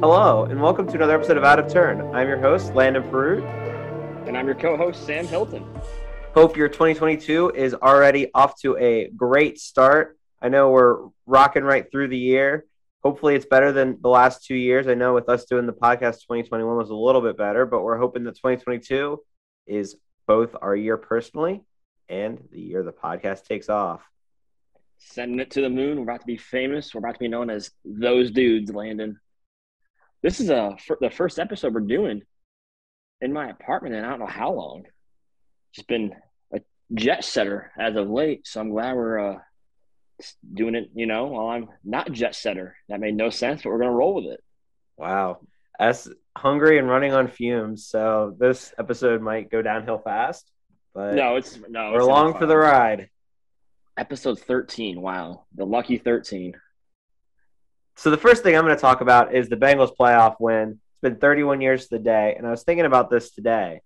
Hello, and welcome to another episode of Out of Turn. I'm your host, Landon Perut. And I'm your co host, Sam Hilton. Hope your 2022 is already off to a great start. I know we're rocking right through the year. Hopefully, it's better than the last two years. I know with us doing the podcast, 2021 was a little bit better, but we're hoping that 2022 is both our year personally and the year the podcast takes off. Sending it to the moon. We're about to be famous. We're about to be known as those dudes, Landon. This is a the first episode we're doing in my apartment and I don't know how long. It's been a jet setter as of late, so I'm glad we're uh, doing it. You know, while I'm not jet setter. That made no sense, but we're gonna roll with it. Wow, as hungry and running on fumes. So this episode might go downhill fast, but no, it's no. We're it's along for the ride. Episode 13. Wow, the lucky 13. So the first thing I'm going to talk about is the Bengals playoff win. It's been 31 years to the day, and I was thinking about this today.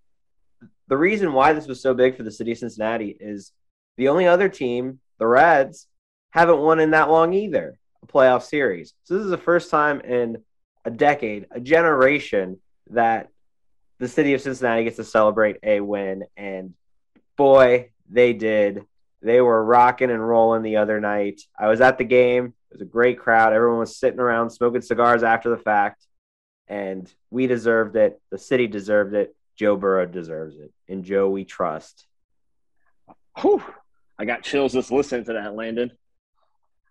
The reason why this was so big for the city of Cincinnati is the only other team, the Reds, haven't won in that long either, a playoff series. So this is the first time in a decade, a generation that the city of Cincinnati gets to celebrate a win. And boy, they did. They were rocking and rolling the other night. I was at the game. It was a great crowd. Everyone was sitting around smoking cigars after the fact. And we deserved it. The city deserved it. Joe Burrow deserves it. And Joe, we trust. Whew. I got chills just listening to that, Landon.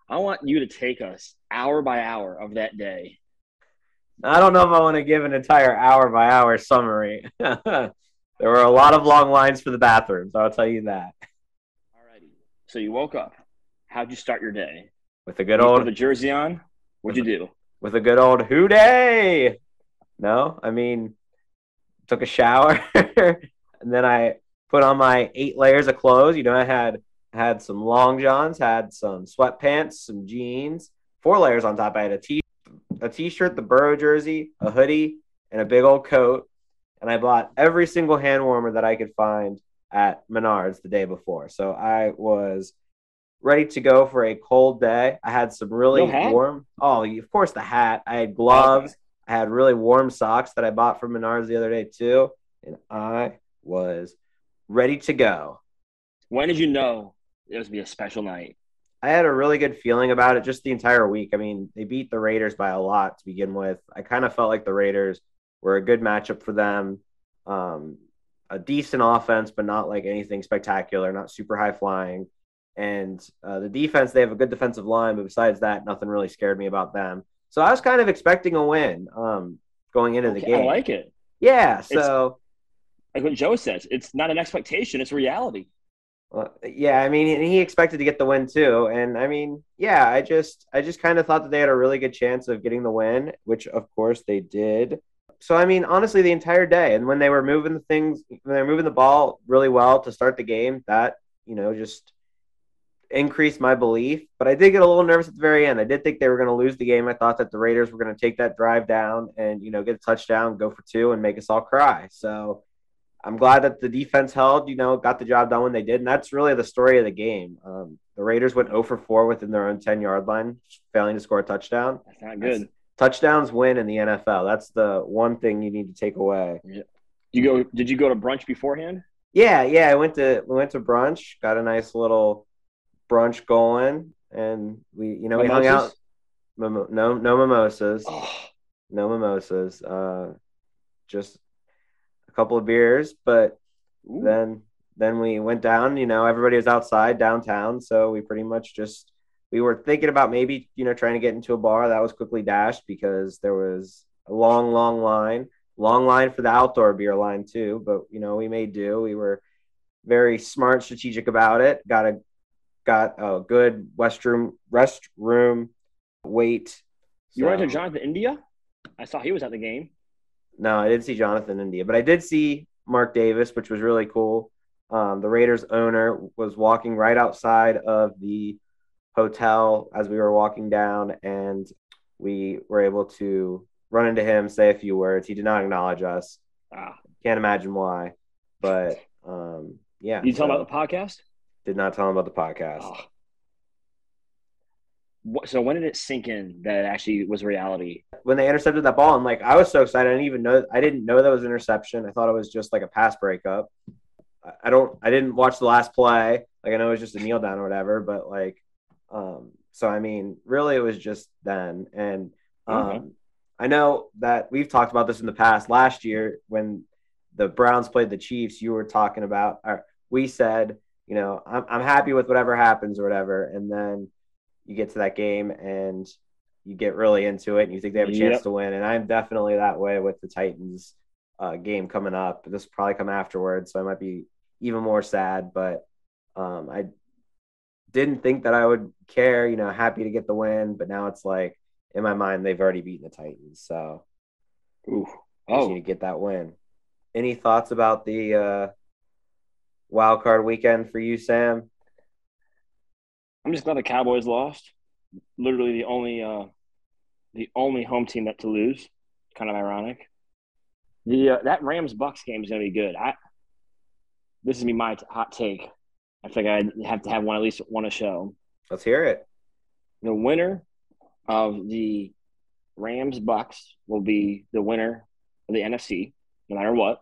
I want you to take us hour by hour of that day. I don't know if I want to give an entire hour by hour summary. there were a lot of long lines for the bathrooms. I'll tell you that. Alrighty. So you woke up. How'd you start your day? With a good you old the jersey on. What'd you do? with a good old day. No, I mean, took a shower and then I put on my eight layers of clothes. You know, I had had some long johns, had some sweatpants, some jeans, four layers on top. I had a t a t-shirt, the Burrow jersey, a hoodie, and a big old coat. And I bought every single hand warmer that I could find at Menards the day before. So I was ready to go for a cold day. I had some really warm. Oh, of course, the hat. I had gloves. I had really warm socks that I bought from Menards the other day too, and I was ready to go. When did you know it was be a special night? I had a really good feeling about it just the entire week. I mean, they beat the Raiders by a lot to begin with. I kind of felt like the Raiders were a good matchup for them. Um, a decent offense, but not like anything spectacular, not super high flying. And uh, the defense, they have a good defensive line, but besides that, nothing really scared me about them. So I was kind of expecting a win um, going into the game. I like it. yeah. So. Like what Joe says, it's not an expectation; it's reality. Well, yeah, I mean, he expected to get the win too, and I mean, yeah, I just, I just kind of thought that they had a really good chance of getting the win, which of course they did. So I mean, honestly, the entire day, and when they were moving the things, when they were moving the ball really well to start the game, that you know just increased my belief. But I did get a little nervous at the very end. I did think they were going to lose the game. I thought that the Raiders were going to take that drive down and you know get a touchdown, go for two, and make us all cry. So I'm glad that the defense held, you know, got the job done when they did. And that's really the story of the game. Um, the Raiders went 0 for 4 within their own 10 yard line, failing to score a touchdown. That's not That's- good. Touchdowns win in the NFL. That's the one thing you need to take away. You go? Did you go to brunch beforehand? Yeah, yeah. I went to we went to brunch, got a nice little brunch going, and we you know we hung out. Mimo- no, no mimosas, Oh, no mimosas. Uh, just a couple of beers, but ooh. then then we went down you know everybody was outside downtown so we pretty much just we were thinking about maybe you know trying to get into a bar that was quickly dashed because there was a long long line long line for the outdoor beer line too but you know we made do we were very smart strategic about it got a got a good restroom restroom wait you ran So- into Jonathan India? I saw he was at the game. no, I didn't see Jonathan India, but I did see Mark Davis, which was really cool. Um, the Raiders owner was walking right outside of the hotel as we were walking down, and we were able to run into him, say a few words. He did not acknowledge us. Ah, Can't imagine why, but um, yeah. you so about the podcast? Did not tell him about the podcast. Oh, so when did it sink in that it actually was reality? When they intercepted that ball, and like I was so excited, I didn't even know I didn't know that was an interception. I thought it was just like a pass breakup. I don't I didn't watch the last play. Like I know it was just a kneel down or whatever, but like um so I mean really it was just then. And um Okay. I know that we've talked about this in the past. Last year when the Browns played the Chiefs, you were talking about or we said, you know, I'm I'm happy with whatever happens or whatever. And then you get to that game and you get really into it and you think they have a chance Yep. to win. And I'm definitely that way with the Titans uh, game coming up. This will probably come afterwards, so I might be even more sad. But um, I didn't think that I would care. You know, happy to get the win, but now it's like in my mind they've already beaten the Titans, so Ooh. I just Oh, need to get that win. Any thoughts about the uh, wild card weekend for you, Sam? I'm just glad the Cowboys lost. Literally the only uh, the only home team that to lose. Kind of ironic. The uh, that Rams Bucks game is going to be good. I this is be my t- hot take. I think I have to have one at least one a show. Let's hear it. The winner of the Rams Bucks will be the winner of the NFC, no matter what.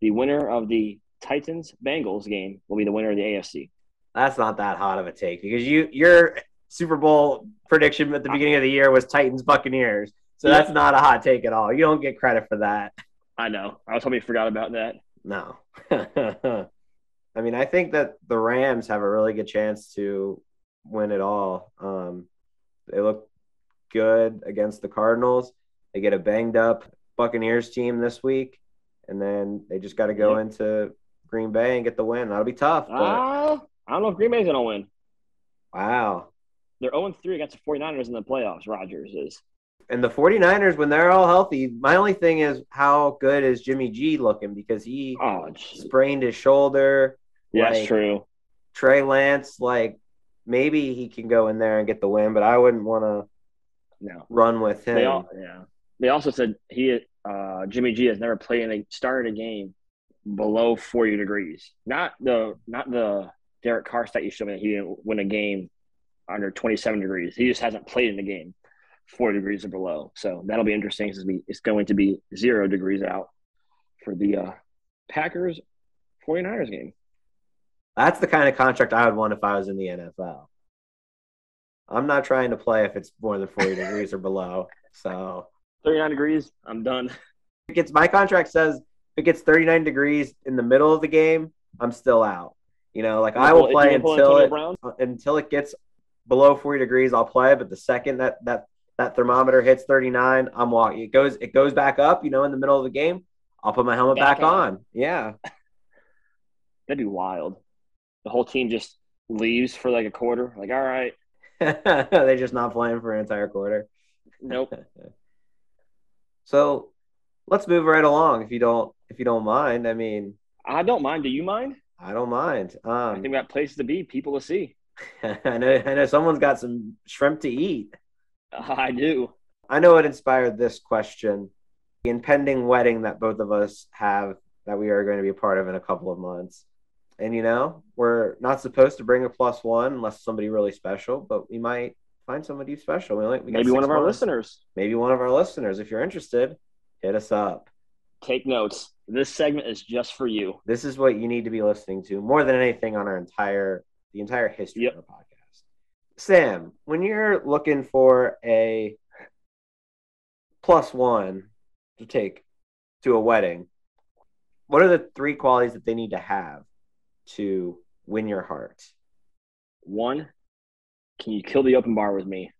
The winner of the Titans Bengals game will be the winner of the AFC. That's not that hot of a take because you your Super Bowl prediction at the beginning of the year was Titans Buccaneers. So that's not a hot take at all. You don't get credit for that. I know. I was hoping you forgot about that. No. I mean, I think that the Rams have a really good chance to win it all. Um, they look good against the Cardinals. They get a banged up Buccaneers team this week, and then they just got to go Yeah. into Green Bay and get the win. That'll be tough. But Ah, I don't know if Green Bay's going to win. wow. They're 0 3 against the 49ers in the playoffs, Rodgers is. And the 49ers, when they're all healthy, my only thing is how good is Jimmy G looking because he Oh, sprained his shoulder. yeah, like, that's true. Trey Lance, like maybe he can go in there and get the win, but I wouldn't want to No. run with him. They all, yeah. They also said he, uh, Jimmy G, has never played in a started a game below 40 degrees. Not the, not the Derek Carr stat you showed me that he didn't win a game under 27 degrees. He just hasn't played in the game 40 degrees or below. So that'll be interesting. It's, it's going to be zero degrees out for the uh, Packers 49ers game. That's the kind of contract I would want if I was in the NFL. I'm not trying to play if it's more than 40 degrees or below. So 39 degrees, I'm done. if it gets my contract says it gets 39 degrees in the middle of the game, I'm still out. You know, like I will play until it Brown, uh, until it gets below 40 degrees, I'll play. But the second that that that thermometer hits 39, I'm walking. It goes it goes back up. You know, in the middle of the game, I'll put my helmet back, Back on. on. Yeah, that'd be wild. The whole team just leaves for like a quarter. Like, all right, they're just not playing for an entire quarter. nope. So let's move right along if you don't if you don't mind. I mean, I don't mind. Do you mind? I don't mind. Um, I think we got places to be, people to see. I know I know someone's got some shrimp to eat. I do. I know it inspired this question. The impending wedding that both of us have that we are going to be a part of in a couple of months. And you know, we're not supposed to bring a plus one unless somebody really special, but we might find somebody special. We like we Maybe one of our listeners. Maybe one of our listeners. If you're interested, hit us up. Take notes. This segment is just for you. This is what you need to be listening to more than anything on our entire the entire history Yep. of our podcast. Sam, when you're looking for a plus one to take to a wedding, what are the three qualities that they need to have to win your heart? One, can you kill the open bar with me?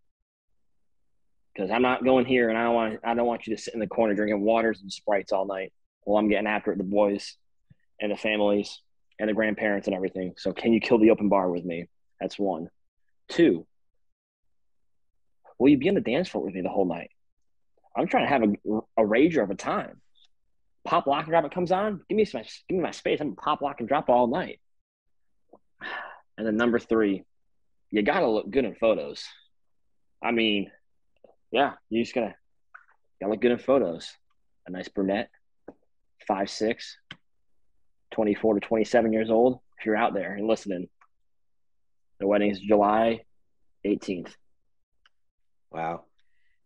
Because I'm not going here, and I don't want I don't want you to sit in the corner drinking waters and sprites all night while I'm getting after it, the boys and the families and the grandparents and everything. So, can you kill the open bar with me? That's one. Two, will you be on the dance floor with me the whole night? I'm trying to have a, a rager of a time. Pop lock and drop it comes on. Give me some, give me my space. I'm gonna pop lock and drop all night. And then number three, you gotta look good in photos. I mean, yeah, you just gotta gotta look good in photos. A nice brunette, five six, 24 to 27 years old. If you're out there and listening, the wedding is July 18th. Wow.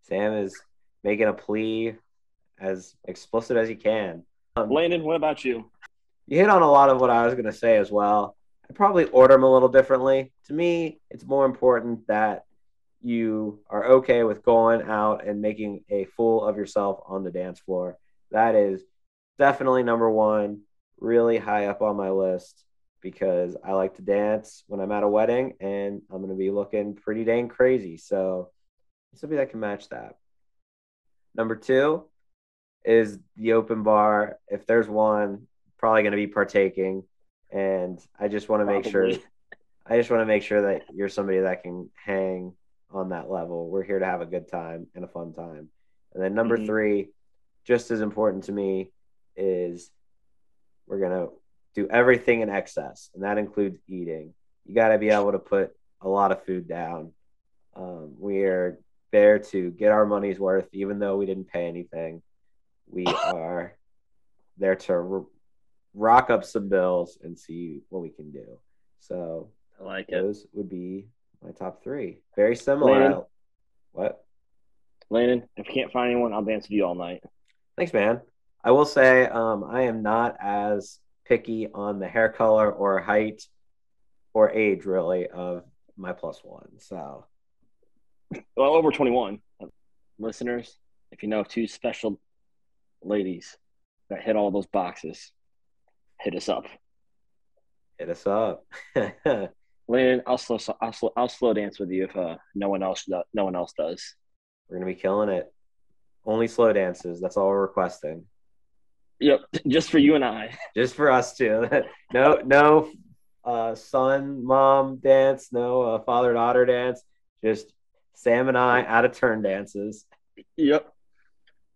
Sam is making a plea as explicit as he can. Um, Landon, what about you? You hit on a lot of what I was going to say as well. I probably order them a little differently. To me, it's more important that you are okay with going out and making a fool of yourself on the dance floor. That is definitely number one, really high up on my list because I like to dance when I'm at a wedding and I'm going to be looking pretty dang crazy. So, somebody that can match that. Number two is the open bar. If there's one, probably going to be partaking. And I just want to make sure, I just want to make sure that you're somebody that can hang on that level. We're here to have a good time and a fun time. And then number mm-hmm. three, just as important to me, is we're going to do everything in excess, and that includes eating. You got to be able to put a lot of food down. Um, we are there to get our money's worth, even though we didn't pay anything. We are there to r- rock up some bills and see what we can do. So I like those it. would be my top three. Very similar. Landon, what? Landon, if you can't find anyone, I'll dance with you all night. Thanks, man. I will say um, I am not as picky on the hair color or height or age, really, of my plus one. So, well, over 21. Listeners, if you know of two special ladies that hit all those boxes, hit us up. Hit us up. Landon, I'll slow, I'll slow, I'll slow dance with you if uh, no one else, no one else does. We're gonna be killing it. Only slow dances. That's all we're requesting. Yep, just for you and I. Just for us two. no, no, uh, son, mom dance. No uh, father daughter dance. Just Sam and I out of turn dances. Yep.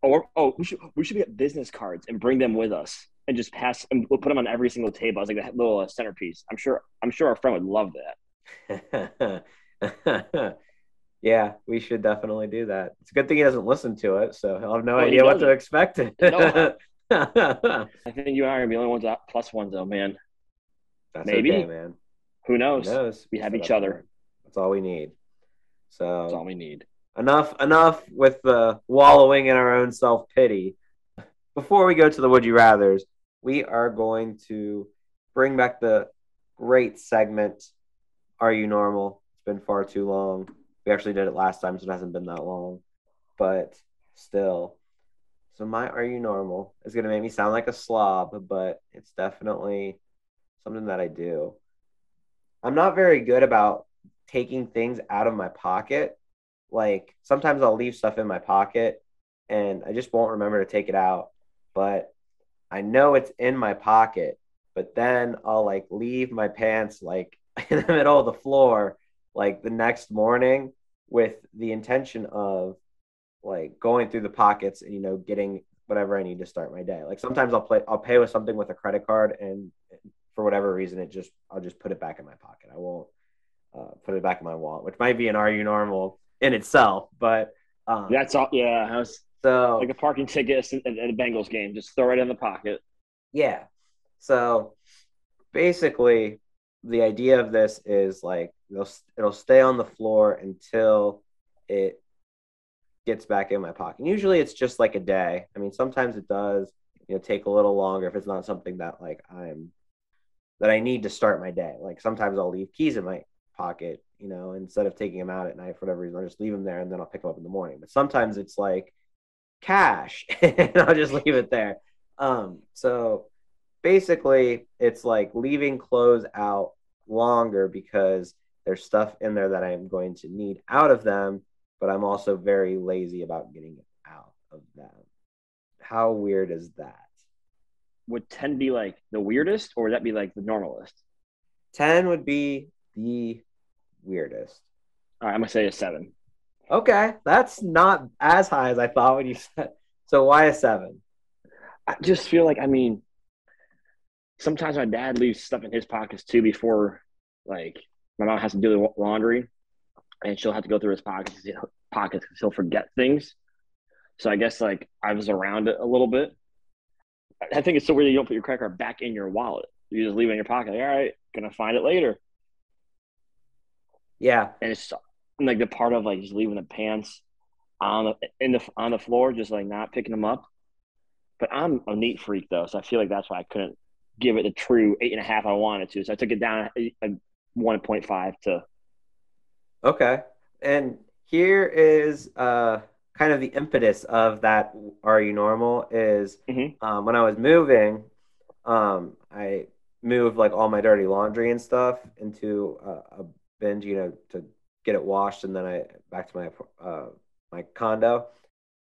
Or oh, we should we should get business cards and bring them with us and just pass and we'll put them on every single table as like a little uh, centerpiece. I'm sure I'm sure our friend would love that. yeah, we should definitely do that. It's a good thing he doesn't listen to it, so he'll have no well, idea what to expect. no, I think you and I are the only ones that plus ones though, man. That's Maybe, okay, man. Who knows? Who knows? We have each other. That's all we need. So that's all we need. Enough, enough with the wallowing in our own self pity. Before we go to the would you rather's, we are going to bring back the great segment Are You Normal? It's been far too long. We actually did it last time, so it hasn't been that long. But still. So my Are You Normal is going to make me sound like a slob, but it's definitely something that I do. I'm not very good about taking things out of my pocket. Like sometimes I'll leave stuff in my pocket and I just won't remember to take it out. But I know it's in my pocket, but then I'll like leave my pants like in the middle of the floor like the next morning with the intention of like going through the pockets and you know getting whatever I need to start my day. Like sometimes I'll play I'll pay with something with a credit card and for whatever reason it just I'll just put it back in my pocket. I won't uh, put it back in my wallet, which might be an are you normal in itself, but um, that's all. Yeah, I was so like a parking ticket at a Bengals game, just throw it in the pocket. Yeah. So basically, the idea of this is like it'll it'll stay on the floor until it gets back in my pocket. Usually, it's just like a day. I mean, sometimes it does you know take a little longer if it's not something that like I'm that I need to start my day. Like sometimes I'll leave keys in my pocket, you know, instead of taking them out at night for whatever reason, I'll just leave them there and then I'll pick them up in the morning. But sometimes it's like cash and I'll just leave it there. Um, so basically, it's like leaving clothes out longer because there's stuff in there that I'm going to need out of them, but I'm also very lazy about getting it out of them. How weird is that? Would 10 be like the weirdest or would that be like the normalist? 10 would be the weirdest. All right, I'm going to say a seven. Okay, that's not as high as I thought when you said. So why a seven? I just feel like I mean, sometimes my dad leaves stuff in his pockets too before, like my mom has to do the laundry, and she'll have to go through his pockets pockets because he'll forget things. So I guess like I was around it a little bit. I think it's so weird you don't put your credit card back in your wallet. You just leave it in your pocket. Like, All right, gonna find it later. Yeah, and it's like the part of like just leaving the pants on the in the on the floor, just like not picking them up. But I'm a neat freak though, so I feel like that's why I couldn't give it the true eight and a half I wanted to. So I took it down a, a one point five to. Okay, and here is uh kind of the impetus of that. Are you normal? Is Mhm. um, when I was moving, um, I moved like all my dirty laundry and stuff into a, a bin, you know, to get it washed, and then I back to my uh, my condo,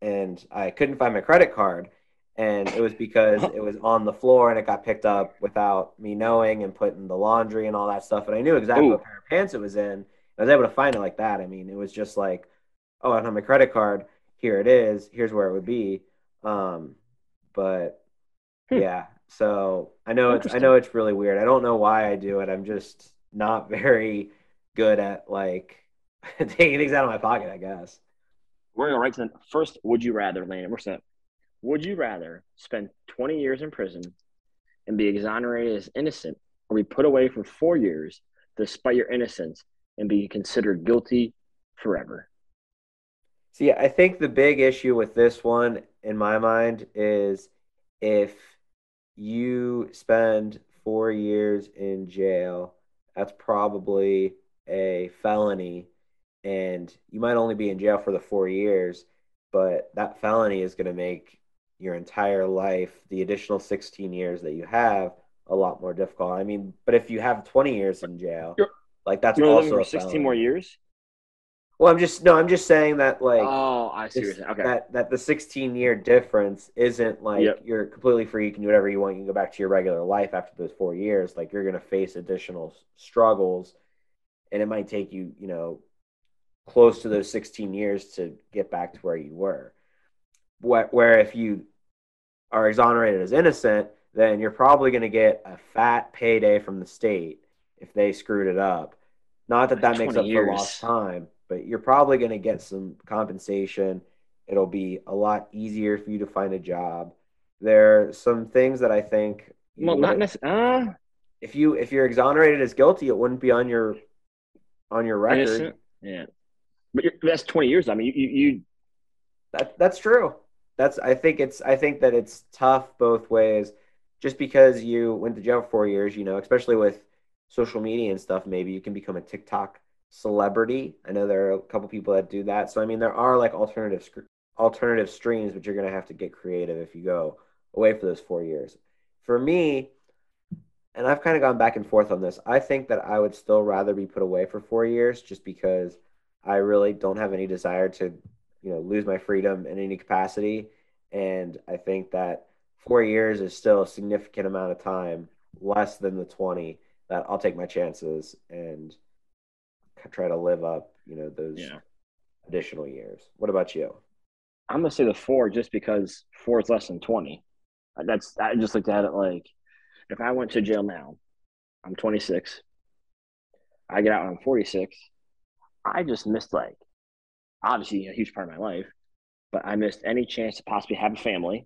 and I couldn't find my credit card, and it was because it was on the floor and it got picked up without me knowing and put in the laundry and all that stuff, and I knew exactly Ooh. what pair of pants it was in. I was able to find it like that. I mean, it was just like, oh, I don't have my credit card. Here it is. Here's where it would be. Um, but Hmm. yeah, so I know it's I know it's really weird. I don't know why I do it. I'm just not very good at like taking things out of my pocket, I guess. We're gonna write to the first. Would you rather, Landon? We're set. Would you rather spend 20 years in prison and be exonerated as innocent, or be put away for four years despite your innocence and be considered guilty forever? See, I think the big issue with this one in my mind is if you spend four years in jail, that's probably a felony, and you might only be in jail for the four years, but that felony is going to make your entire life, the additional 16 years that you have, a lot more difficult. I mean, but if you have 20 years in jail, You're- like that's You're also for 16 felony. more years. Well, I'm just no, I'm just saying that like oh, I see this- Okay. that that the 16 year difference isn't like Yep. you're completely free. You can do whatever you want. You can go back to your regular life after those four years. Like you're gonna face additional struggles, and it might take you, you know, close to those 16 years to get back to where you were. Where, where if you are exonerated as innocent, then you're probably going to get a fat payday from the state if they screwed it up. Not that that makes 20 up for lost time, but you're probably going to get some compensation. It'll be a lot easier for you to find a job. There are some things that I think. well, not necessarily. Uh, if you if you're exonerated as guilty, it wouldn't be on your on your record. innocent. Yeah. But you're, that's 20 years. I mean, you, you, you That that's true. That's I think it's I think that it's tough both ways. Just because you went to jail for four years, you know, especially with social media and stuff, maybe you can become a TikTok celebrity. I know there are a couple people that do that. So I mean, there are like alternative sc- alternative streams, but you're gonna have to get creative if you go away for those four years. For me, and I've kind of gone back and forth on this. I think that I would still rather be put away for four years, just because I really don't have any desire to you know lose my freedom in any capacity and i think that four years is still a significant amount of time less than the 20 that i'll take my chances and try to live up you know those Yeah. additional years what about you I'm gonna say the four just because four is less than twenty. Uh, That's I just looked at it like if I went to jail now, I'm 26. I get out when I'm 46. I just missed like obviously a huge part of my life, but I missed any chance to possibly have a family.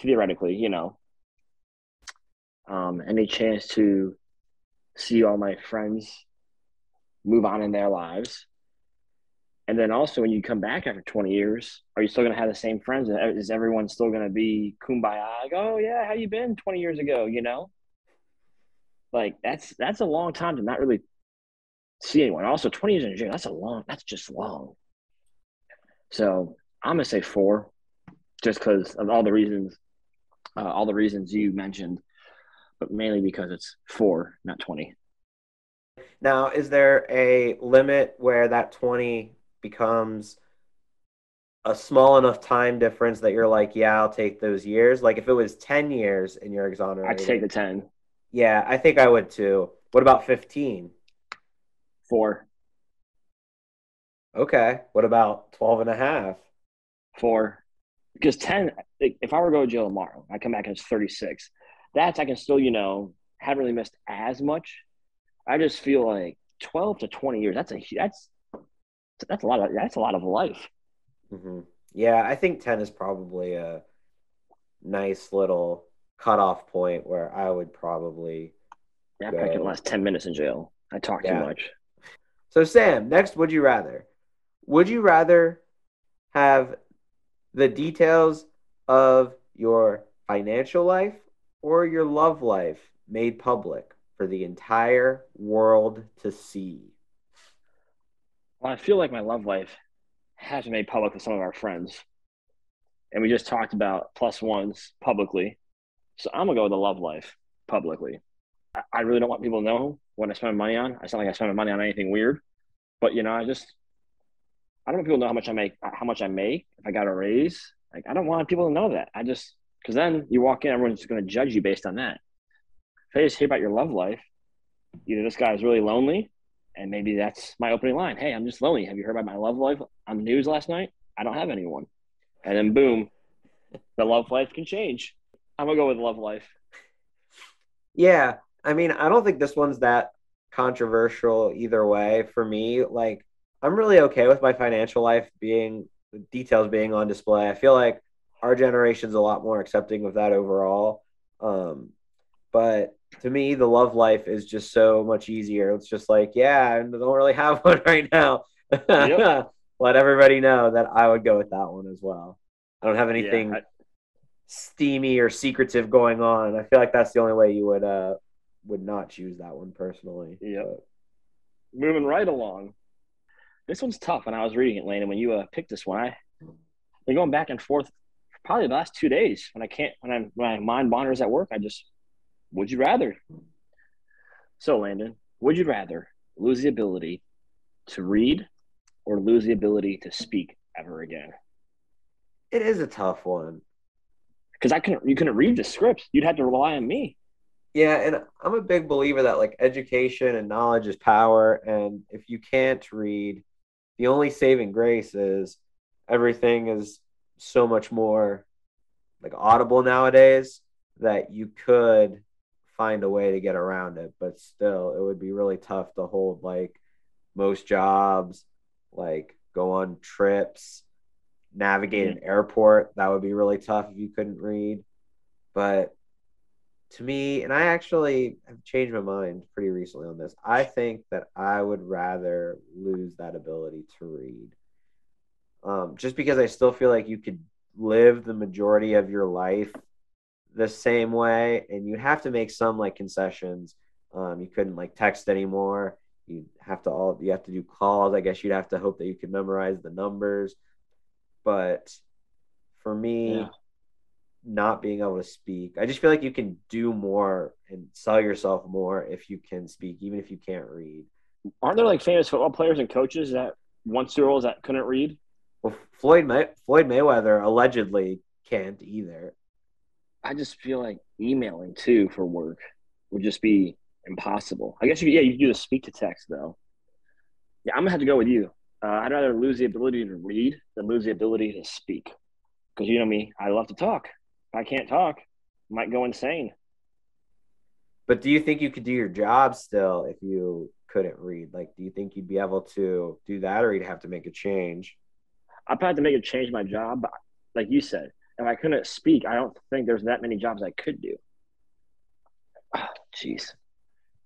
Theoretically, you know, um, any chance to see all my friends move on in their lives. And then also, when you come back after 20 years, are you still going to have the same friends? Is everyone still going to be kumbaya? Like, oh, yeah, how you been 20 years ago, you know? Like, that's that's a long time to not really see anyone. Also, 20 years in jail, that's a long, that's just long. So I'm to say four, just because of all the reasons, uh, all the reasons you mentioned, but mainly because it's four, not 20. now is there a limit where that 20 becomes a small enough time difference that you're like yeah i'll take those years like if it was 10 years and you're exonerated I'd take the 10. yeah i think i would too what about 15 Four. Okay. What about 12 and a half? four because 10 if i were to go to jail tomorrow i come back and it's 36 that's i can still you know haven't really missed as much. I just feel like 12 to 20 years that's a that's that's a lot of that's a lot of life. Hmm Yeah, I think 10 is probably a nice little cutoff point where I would probably yeah, I can last 10 minutes in jail. I talk Yeah. too much. So, Sam, next, would you rather? Would you rather have the details of your financial life or your love life made public for the entire world to see? Well, I feel like my love life has been made public with some of our friends. And we just talked about plus ones publicly. So I'm going to go with the love life publicly. I, really don't want people to know what I spend money on. I sound like I spend my money on anything weird. But, you know, I just, I don't want people to know how much I make, how much I make, if I got a raise. Like, I don't want people to know that. I just, because then you walk in, everyone's going to judge you based on that. If they just hear about your love life, either this guy is really lonely and maybe that's my opening line. Hey, I'm just lonely. Have you heard about my love life on the news last night? I don't have anyone. And then boom, the love life can change. I'm gonna go with love life. Yeah, I mean, I don't think this one's that controversial either way for me. Like, I'm really okay with my financial life being details being on display. I feel like our generation's a lot more accepting of that overall. Um, but to me, the love life is just so much easier. It's just like, yeah, I don't really have one right now. Yep. Let everybody know that I would go with that one as well. I don't have anything yeah, I... steamy or secretive going on. I feel like that's the only way you would uh would not choose that one personally. Yeah. Moving right along. This one's tough. When I was reading it, Lane. And when you uh, picked this one, I been going back and forth probably the last two days. When I can't, when I'm when my mind wanders at work, I just would you rather? So, Landon, would you rather lose the ability to read or lose the ability to speak ever again? It is a tough one. Because I couldn't, you couldn't read the scripts. You'd have to rely on me. Yeah, and I'm a big believer that like education and knowledge is power, and if you can't read, the only saving grace is everything is so much more like audible nowadays that you could find a way to get around it, but still, it would be really tough to hold like most jobs, like go on trips, navigate an mm-hmm. airport. That would be really tough if you couldn't read. But to me, and I actually have changed my mind pretty recently on this. I think that I would rather lose that ability to read. Um, just because I still feel like you could live the majority of your life the same way, and you'd have to make some like concessions. Um, you couldn't like text anymore. You have to all you have to do calls. I guess you'd have to hope that you could memorize the numbers. But for me, yeah. not being able to speak, I just feel like you can do more and sell yourself more if you can speak, even if you can't read. Aren't there like famous football players and coaches that once girls that couldn't read? Well, Floyd May- Floyd Mayweather allegedly can't either. I just feel like emailing too for work would just be impossible. I guess you yeah, you could do the speak to text though. Yeah, I'm gonna have to go with you. Uh, I'd rather lose the ability to read than lose the ability to speak. Because you know me, I love to talk. If I can't talk, I might go insane. But do you think you could do your job still if you couldn't read? Like, do you think you'd be able to do that, or you'd have to make a change? I'd probably have to make a change my job. But like you said, if I couldn't speak, I don't think there's that many jobs I could do. Oh, jeez.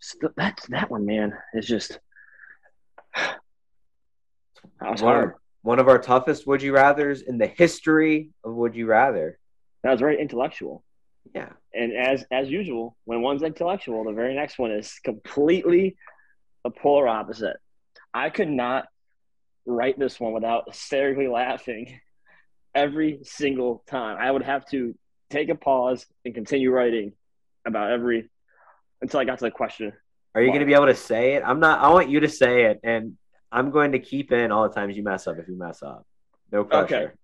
So that's that one, man. It's just that was one, hard. One of our toughest would you rather's in the history of would you rather. That was very intellectual. Yeah. And as as usual, when one's intellectual, the very next one is completely a polar opposite. I could not write this one without hysterically laughing every single time. I would have to take a pause and continue writing about every until I got to the question. Are you going to be able to say it? I'm not. I want you to say it, and I'm going to keep in all the times you mess up. If you mess up, no pressure.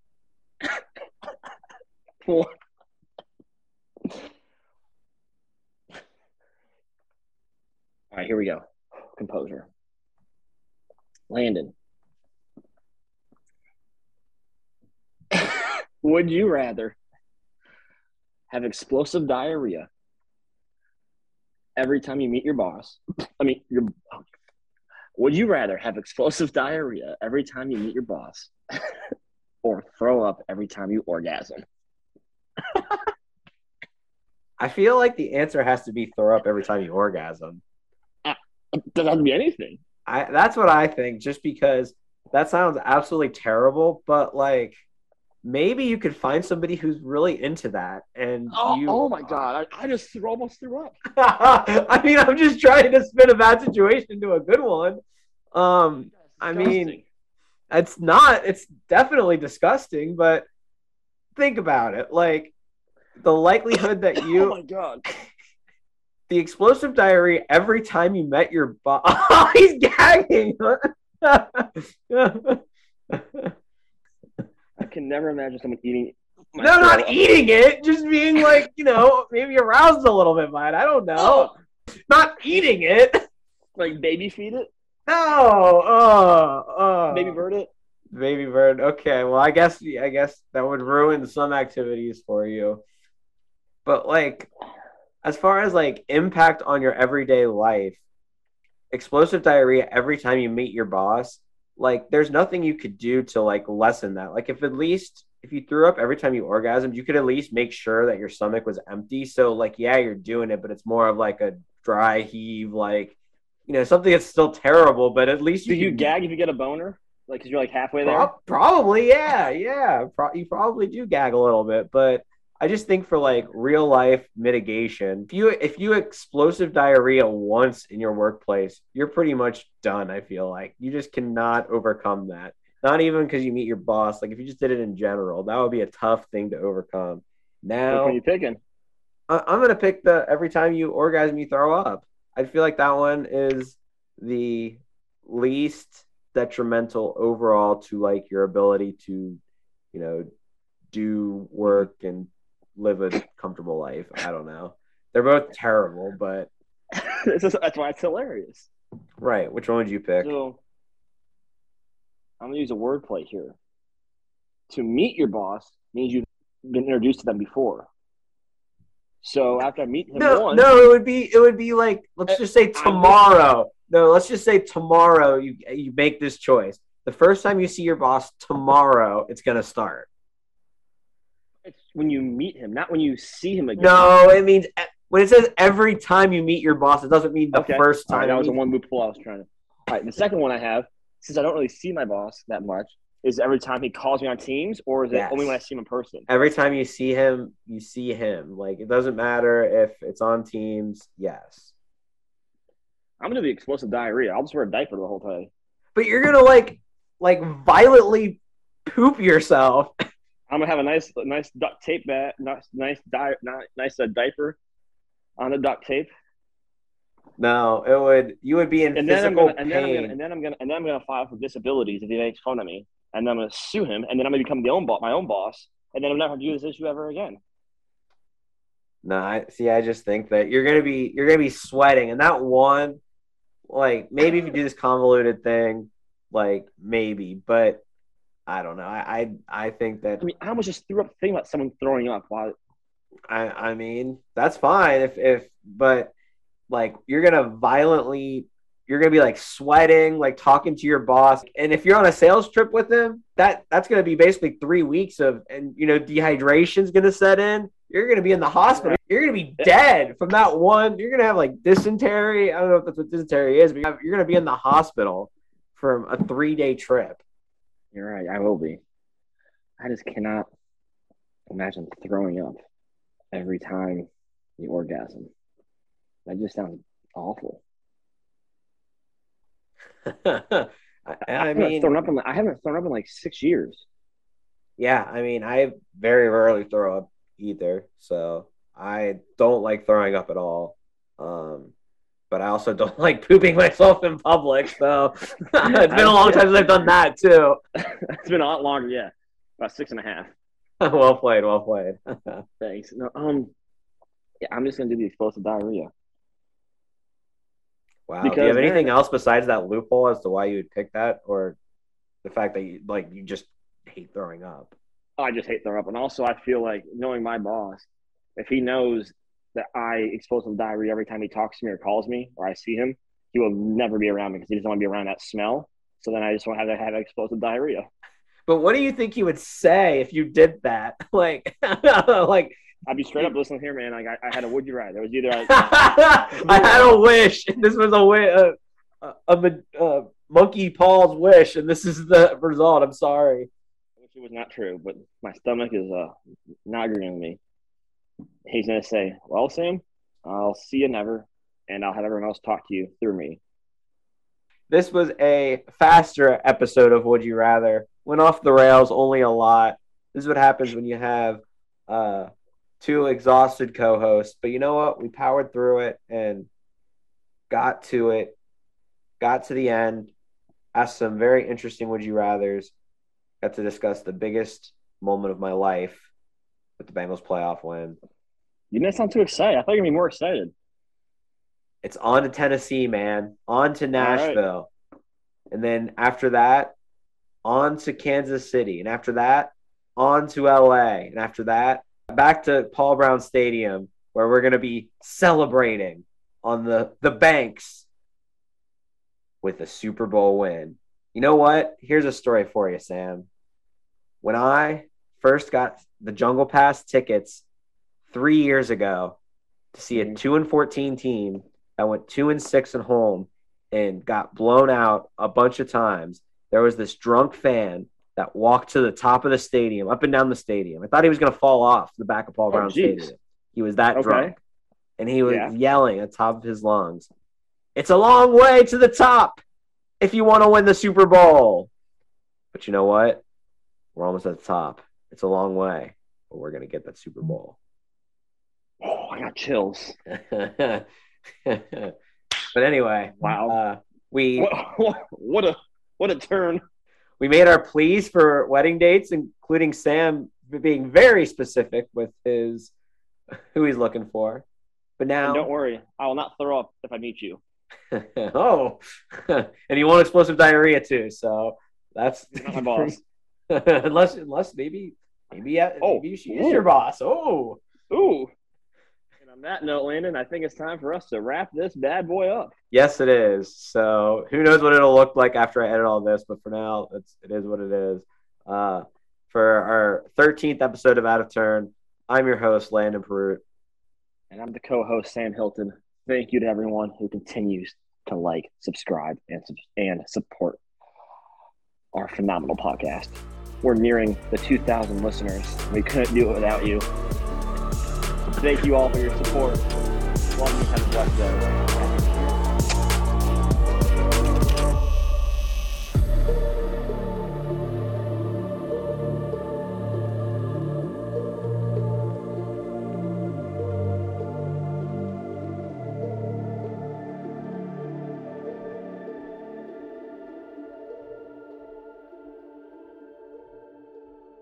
Okay. all right, here we go. Composure. Landon, Would you rather have explosive diarrhea every time you meet your boss? I mean, your would you rather have explosive diarrhea every time you meet your boss or throw up every time you orgasm? I feel like the answer has to be throw up every time you orgasm. Uh, doesn't have to be anything. I that's what I think. Just because that sounds absolutely terrible, but like maybe you could find somebody who's really into that and Oh, you oh my god! I, I just threw, almost threw up. I mean, I'm just trying to spin a bad situation into a good one. Um, I mean, it's not. It's definitely disgusting, but think about it. Like the likelihood that oh you, my god! the explosive diarrhea every time you met your boss. Oh, he's gagging. no, can never imagine someone eating. my not up. eating it. Just being like, you know, maybe aroused a little bit by it. I don't know. Not eating it. like baby feed it, No. Oh. Oh. baby bird it. Baby bird. Okay. Well, I guess I guess that would ruin some activities for you. But like as far as like impact on your everyday life, explosive diarrhea every time you meet your boss, like there's nothing you could do to like lessen that. Like if at least if you threw up every time you orgasmed, you could at least make sure that your stomach was empty. So like yeah, you're doing it, but it's more of like a dry heave like you know, something that's still terrible, but at least Do you gag if you get a boner? Like, cause you're like halfway there. Prob- probably, yeah, yeah. Pro- you probably do gag a little bit, but I just think for like real life mitigation, if you if you explosive diarrhea once in your workplace, you're pretty much done. I feel like you just cannot overcome that. Not even because you meet your boss. Like if you just did it in general, that would be a tough thing to overcome. Now one you picking? I- I'm gonna pick the every time you orgasm, you throw up. I feel like that one is the least detrimental overall to like your ability to, you know, do work and live a comfortable life. I don't know. They're both terrible, but is- that's why it's hilarious. right. Which one would you pick? So I'm gonna use a wordplay here. To meet your boss means you've been introduced to them before. So after I meet him No, once, no, it would be it would be like let's just say tomorrow. No, let's just say tomorrow you you make this choice. The first time you see your boss tomorrow, it's gonna start. When you meet him, not when you see him again. No, it means when it says every time you meet your boss, it doesn't mean the Okay. first All right, time. that was the one loophole I was trying to. All right, the second one I have, since I don't really see my boss that much, is every time he calls me on Teams, or is it only when I see him in person? every time you see him, you see him. Like it doesn't matter if it's on Teams. Yes, I'm gonna the explosive diarrhea. I'll just wear a diaper the whole time. but you're gonna like like violently poop yourself. I'm gonna have a nice, nice duct tape bat, nice, nice, di- nice uh, diaper on the duct tape, No, it would. You would be in and then I'm physical gonna, and then I'm pain. gonna, and then I'm gonna, and then I'm gonna file for disabilities if he makes fun of me, and then I'm gonna sue him, and then I'm gonna become the own boss, my own boss, and then I'm never gonna do this issue ever again. No, I see. I just think that you're gonna be you're gonna be sweating, and that one, like maybe if you do this convoluted thing, like maybe, but I don't know. I I, I think that I mean, I almost just threw up thinking about someone throwing up while I I mean that's fine if if but like you're gonna violently you're gonna be like sweating, like talking to your boss, and if you're on a sales trip with him, that that's gonna be basically three weeks of and you know dehydration's gonna set in. You're gonna be in the hospital. You're gonna be dead from that one. You're gonna have like dysentery. I don't know if that's what dysentery is, but you're you're gonna be in the hospital from a three day trip. You're right. I will be. I just cannot imagine throwing up every time you orgasm. That just sounds awful. I, I haven't mean, thrown up in. I haven't thrown up in like six years. Yeah, I mean, I very rarely throw up either, so I don't like throwing up at all. Um, but I also don't like pooping myself in public. So it's been a long time since I've done that too. it's been a lot longer. Yeah, about six and a half. well played, well played. Thanks. No, um, yeah, I'm just gonna do the explosive diarrhea. wow. Do you have anything else besides that loophole as to why you would pick that, or the fact that you like you just hate throwing up? I just hate throwing up, and also I feel like knowing my boss, if he knows that I explosive diarrhea every time he talks to me or calls me or I see him, he will never be around me because he doesn't want to be around that smell. So then I just want to have to have explosive diarrhea. But what do you think he would say if you did that? Like, like I'd be straight up listening here, man. Like I, I had a would you rather. It was either I, I had a wish. This was a wish. Uh, a, a, a monkey Paul's wish, and this is the result. I'm sorry. I wish it was not true, but my stomach is uh, not agreeing with me. He's gonna say, "Well, Sam, I'll see you never, and I'll have everyone else talk to you through me." This was a faster episode of Would You Rather. Went off the rails only a lot. This is what happens when you have uh, two exhausted co-hosts. But you know what? We powered through it and got to it. Got to the end. Asked some very interesting Would You Rather's. Got to discuss the biggest moment of my life with the Bengals playoff win. You didn't sound too excited. I thought you'd be more excited. It's on to Tennessee, man. On to Nashville. Right. And then after that, on to Kansas City. And after that, on to LA. And after that, back to Paul Brown Stadium, where we're going to be celebrating on the, the banks with a Super Bowl win. You know what? Here's a story for you, Sam. When I first got the Jungle Pass tickets three years ago to see a mm-hmm. 2 and 14 team that went two and six at home and got blown out a bunch of times. There was this drunk fan that walked to the top of the stadium, up and down the stadium. I thought he was going to fall off the back of Paul Brown oh, Stadium. He was that okay. drunk, and he was yeah. yelling at top of his lungs, "It's a long way to the top if you want to win the Super Bowl." But you know what? We're almost at the top. It's a long way, but we're going to get that Super Bowl. Oh, I got chills. but anyway, wow. Uh, we what, what a what a turn. We made our pleas for wedding dates, including Sam being very specific with his who he's looking for. But now, and don't worry, I will not throw up if I meet you. oh, and you want explosive diarrhea too. So that's not my boss. unless, unless maybe, maybe, oh, maybe she is your boss. Oh, ooh And on that note, Landon, I think it's time for us to wrap this bad boy up. Yes, it is. So who knows what it'll look like after I edit all this, but for now, it's it is what it is. Uh, for our 13th episode of Out of Turn, I'm your host, Landon Perut. And I'm the co-host, Sam Hilton. Thank you to everyone who continues to like, subscribe, and and support our phenomenal podcast. We're nearing the 2,000 listeners. We couldn't do it without you. Thank you all for your support. Love you. Have a blessed day.